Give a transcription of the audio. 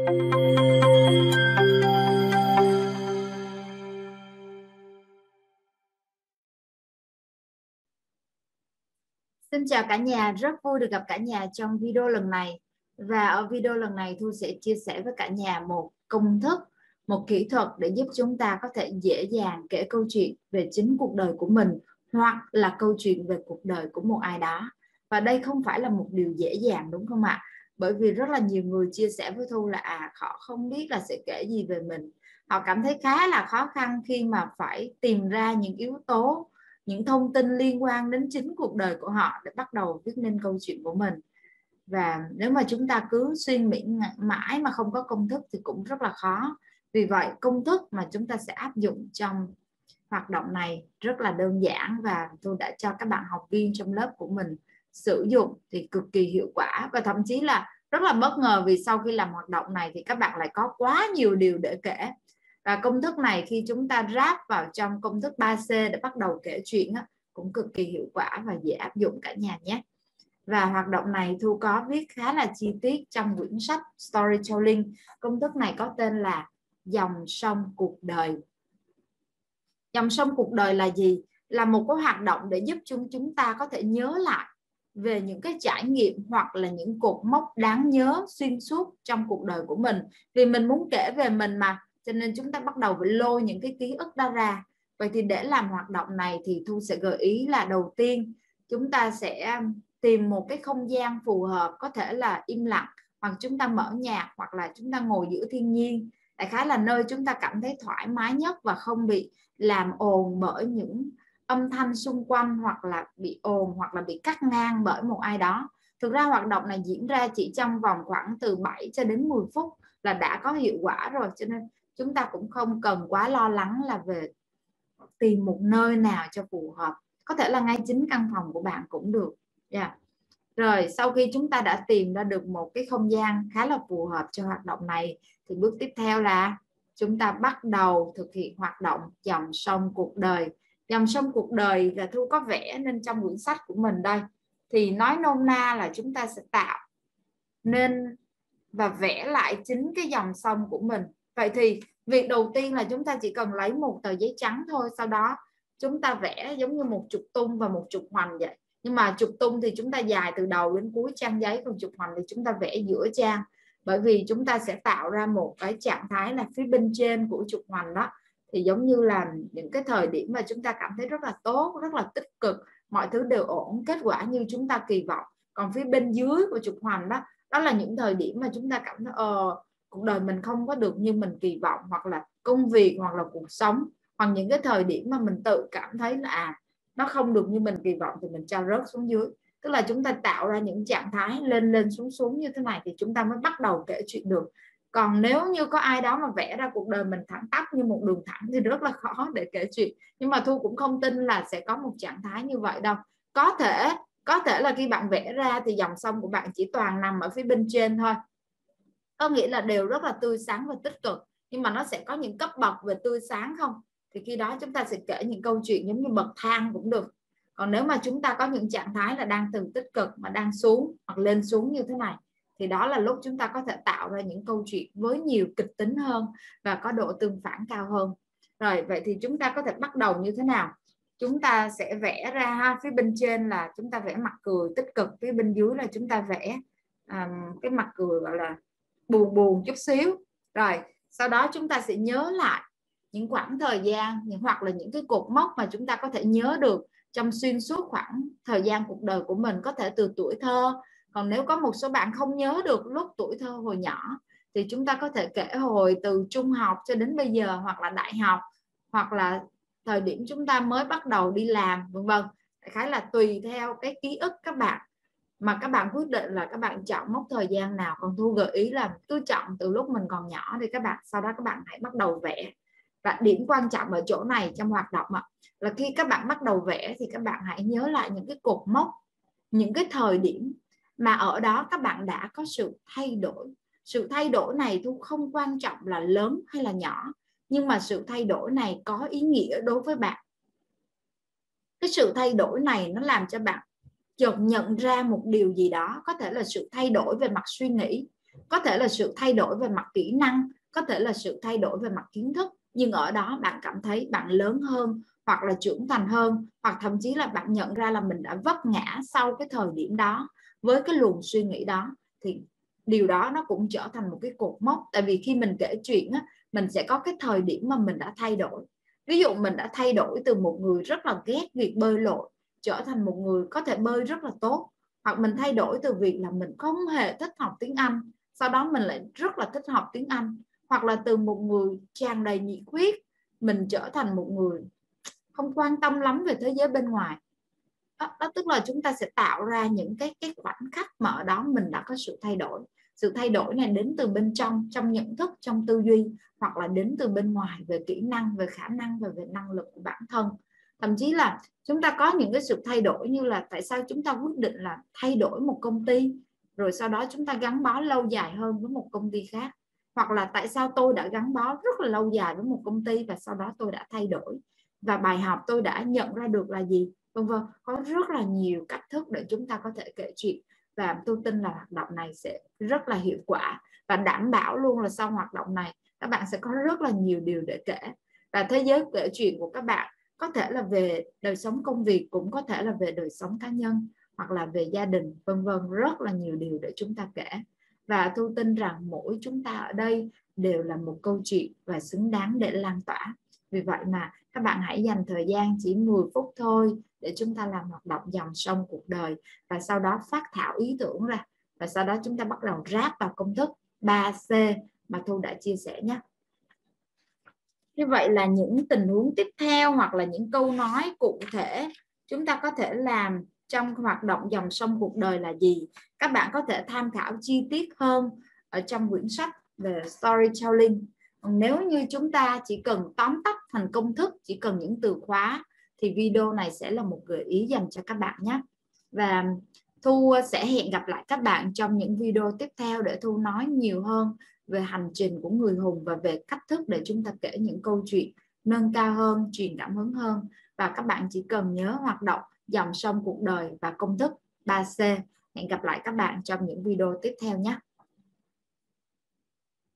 Xin chào cả nhà, rất vui được gặp cả nhà trong video lần này. Và ở video lần này Thu sẽ chia sẻ với cả nhà một công thức, một kỹ thuật để giúp chúng ta có thể dễ dàng kể câu chuyện về chính cuộc đời của mình hoặc là câu chuyện về cuộc đời của một ai đó. Và đây không phải là một điều dễ dàng đúng không ạ? Bởi vì rất là nhiều người chia sẻ với Thu là à họ không biết là sẽ kể gì về mình. Họ cảm thấy khá là khó khăn khi mà phải tìm ra những yếu tố, những thông tin liên quan đến chính cuộc đời của họ để bắt đầu viết nên câu chuyện của mình và nếu mà chúng ta cứ xuyên miệng mãi mà không có công thức thì cũng rất là khó vì vậy, công thức mà chúng ta sẽ áp dụng trong hoạt động này rất là đơn giản và tôi đã cho các bạn học viên trong lớp của mình sử dụng thì cực kỳ hiệu quả. Và thậm chí là rất là bất ngờ vì sau khi làm hoạt động này thì các bạn lại có quá nhiều điều để kể. Và công thức này khi chúng ta ráp vào trong công thức 3C để bắt đầu kể chuyện á, cũng cực kỳ hiệu quả và dễ áp dụng cả nhà nhé. Và hoạt động này Thu có viết khá là chi tiết trong quyển sách Storytelling. Công thức này có tên là dòng sông cuộc đời. Dòng sông cuộc đời là gì? Là một cái hoạt động để giúp chúng chúng ta có thể nhớ lại về những cái trải nghiệm hoặc là những cột mốc đáng nhớ xuyên suốt trong cuộc đời của mình. Vì mình muốn kể về mình mà, cho nên chúng ta bắt đầu phải lôi những cái ký ức đó ra. Vậy thì để làm hoạt động này thì thu sẽ gợi ý là đầu tiên, chúng ta sẽ um, tìm một cái không gian phù hợp, có thể là im lặng, hoặc chúng ta mở nhạc, hoặc là chúng ta ngồi giữa thiên nhiên. Đại khái là nơi chúng ta cảm thấy thoải mái nhất và không bị làm ồn bởi những âm thanh xung quanh hoặc là bị ồn hoặc là bị cắt ngang bởi một ai đó. Thực ra hoạt động này diễn ra chỉ trong vòng khoảng từ 7 cho đến 10 phút là đã có hiệu quả rồi, cho nên chúng ta cũng không cần quá lo lắng là về tìm một nơi nào cho phù hợp. Có thể là ngay chính căn phòng của bạn cũng được. Yeah. Rồi, sau khi chúng ta đã tìm ra được một cái không gian khá là phù hợp cho hoạt động này, thì bước tiếp theo là chúng ta bắt đầu thực hiện hoạt động dòng sông cuộc đời dòng sông cuộc đời là thu có vẽ nên trong quyển sách của mình đây. Thì nói nôm na là chúng ta sẽ tạo nên và vẽ lại chính cái dòng sông của mình. Vậy thì việc đầu tiên là chúng ta chỉ cần lấy một tờ giấy trắng thôi, sau đó chúng ta vẽ giống như một trục tung và một trục hoành vậy. Nhưng mà trục tung thì chúng ta dài từ đầu đến cuối trang giấy, còn trục hoành thì chúng ta vẽ giữa trang. Bởi vì chúng ta sẽ tạo ra một cái trạng thái là phía bên trên của trục hoành đó thì giống như là những cái thời điểm mà chúng ta cảm thấy rất là tốt rất là tích cực mọi thứ đều ổn kết quả như chúng ta kỳ vọng. Còn phía bên dưới của trục hoành đó đó là những thời điểm mà chúng ta cảm thấy ờ cuộc đời mình không có được như mình kỳ vọng hoặc là công việc hoặc là cuộc sống. Hoặc những cái thời điểm mà mình tự cảm thấy là à, nó không được như mình kỳ vọng thì mình cho rớt xuống dưới. Tức là chúng ta tạo ra những trạng thái lên lên xuống xuống như thế này thì chúng ta mới bắt đầu kể chuyện được còn nếu như có ai đó mà vẽ ra cuộc đời mình thẳng tắp như một đường thẳng thì rất là khó để kể chuyện. Nhưng mà thu cũng không tin là sẽ có một trạng thái như vậy đâu. Có thể có thể là khi bạn vẽ ra thì dòng sông của bạn chỉ toàn nằm ở phía bên trên thôi. Có nghĩa là đều rất là tươi sáng và tích cực. Nhưng mà nó sẽ có những cấp bậc về tươi sáng không? Thì khi đó chúng ta sẽ kể những câu chuyện giống như bậc thang cũng được. Còn nếu mà chúng ta có những trạng thái là đang từ tích cực mà đang xuống hoặc lên xuống như thế này thì đó là lúc chúng ta có thể tạo ra những câu chuyện với nhiều kịch tính hơn và có độ tương phản cao hơn. Rồi vậy thì chúng ta có thể bắt đầu như thế nào? Chúng ta sẽ vẽ ra ha phía bên trên là chúng ta vẽ mặt cười tích cực phía bên dưới là chúng ta vẽ um, cái mặt cười gọi là buồn buồn chút xíu. Rồi sau đó chúng ta sẽ nhớ lại những khoảng thời gian hoặc là những cái cột mốc mà chúng ta có thể nhớ được trong xuyên suốt khoảng thời gian cuộc đời của mình có thể từ tuổi thơ còn nếu có một số bạn không nhớ được lúc tuổi thơ hồi nhỏ, thì chúng ta có thể kể hồi từ trung học cho đến bây giờ, hoặc là đại học, hoặc là thời điểm chúng ta mới bắt đầu đi làm, vân vân. Khái là tùy theo cái ký ức các bạn. Mà các bạn quyết định là các bạn chọn mốc thời gian nào. Còn thu gợi ý là cứ chọn từ lúc mình còn nhỏ thì các bạn, sau đó các bạn hãy bắt đầu vẽ. Và điểm quan trọng ở chỗ này trong hoạt động ạ, là khi các bạn bắt đầu vẽ thì các bạn hãy nhớ lại những cái cột mốc, những cái thời điểm mà ở đó các bạn đã có sự thay đổi. Sự thay đổi này thu không quan trọng là lớn hay là nhỏ, nhưng mà sự thay đổi này có ý nghĩa đối với bạn. Cái sự thay đổi này nó làm cho bạn chợt nhận ra một điều gì đó. Có thể là sự thay đổi về mặt suy nghĩ, có thể là sự thay đổi về mặt kỹ năng, có thể là sự thay đổi về mặt kiến thức. Nhưng ở đó bạn cảm thấy bạn lớn hơn, hoặc là trưởng thành hơn, hoặc thậm chí là bạn nhận ra là mình đã vấp ngã sau cái thời điểm đó với cái luồng suy nghĩ đó thì điều đó nó cũng trở thành một cái cột mốc. Tại vì khi mình kể chuyện á, mình sẽ có cái thời điểm mà mình đã thay đổi. Ví dụ mình đã thay đổi từ một người rất là ghét việc bơi lội trở thành một người có thể bơi rất là tốt. Hoặc mình thay đổi từ việc là mình không hề thích học tiếng Anh sau đó mình lại rất là thích học tiếng Anh. Hoặc là từ một người tràn đầy nhiệt huyết mình trở thành một người không quan tâm lắm về thế giới bên ngoài đó, đó tức là chúng ta sẽ tạo ra những cái cái khoảnh khắc mà ở đó mình đã có sự thay đổi. Sự thay đổi này đến từ bên trong trong nhận thức trong tư duy hoặc là đến từ bên ngoài về kỹ năng về khả năng và về năng lực của bản thân. Thậm chí là chúng ta có những cái sự thay đổi như là tại sao chúng ta quyết định là thay đổi một công ty rồi sau đó chúng ta gắn bó lâu dài hơn với một công ty khác. Hoặc là tại sao tôi đã gắn bó rất là lâu dài với một công ty và sau đó tôi đã thay đổi. Và bài học tôi đã nhận ra được là gì? Vân vân, có rất là nhiều cách thức để chúng ta có thể kể chuyện và tôi tin là hoạt động này sẽ rất là hiệu quả và đảm bảo luôn là sau hoạt động này, các bạn sẽ có rất là nhiều điều để kể. Và thế giới kể chuyện của các bạn có thể là về đời sống công việc, cũng có thể là về đời sống cá nhân hoặc là về gia đình, vân vân, rất là nhiều điều để chúng ta kể. Và tôi tin rằng mỗi chúng ta ở đây đều là một câu chuyện và xứng đáng để lan tỏa. Vì vậy mà các bạn hãy dành thời gian chỉ 10 phút thôi để chúng ta làm hoạt động dòng sông cuộc đời và sau đó phát thảo ý tưởng ra và sau đó chúng ta bắt đầu ráp vào công thức 3C mà Thu đã chia sẻ nhé. Như vậy là những tình huống tiếp theo hoặc là những câu nói cụ thể chúng ta có thể làm trong hoạt động dòng sông cuộc đời là gì. Các bạn có thể tham khảo chi tiết hơn ở trong quyển sách về storytelling. Nếu như chúng ta chỉ cần tóm tắt thành công thức, chỉ cần những từ khóa thì video này sẽ là một gợi ý dành cho các bạn nhé. Và Thu sẽ hẹn gặp lại các bạn trong những video tiếp theo để Thu nói nhiều hơn về hành trình của người hùng và về cách thức để chúng ta kể những câu chuyện nâng cao hơn, truyền cảm hứng hơn và các bạn chỉ cần nhớ hoạt động dòng sông cuộc đời và công thức 3C. Hẹn gặp lại các bạn trong những video tiếp theo nhé.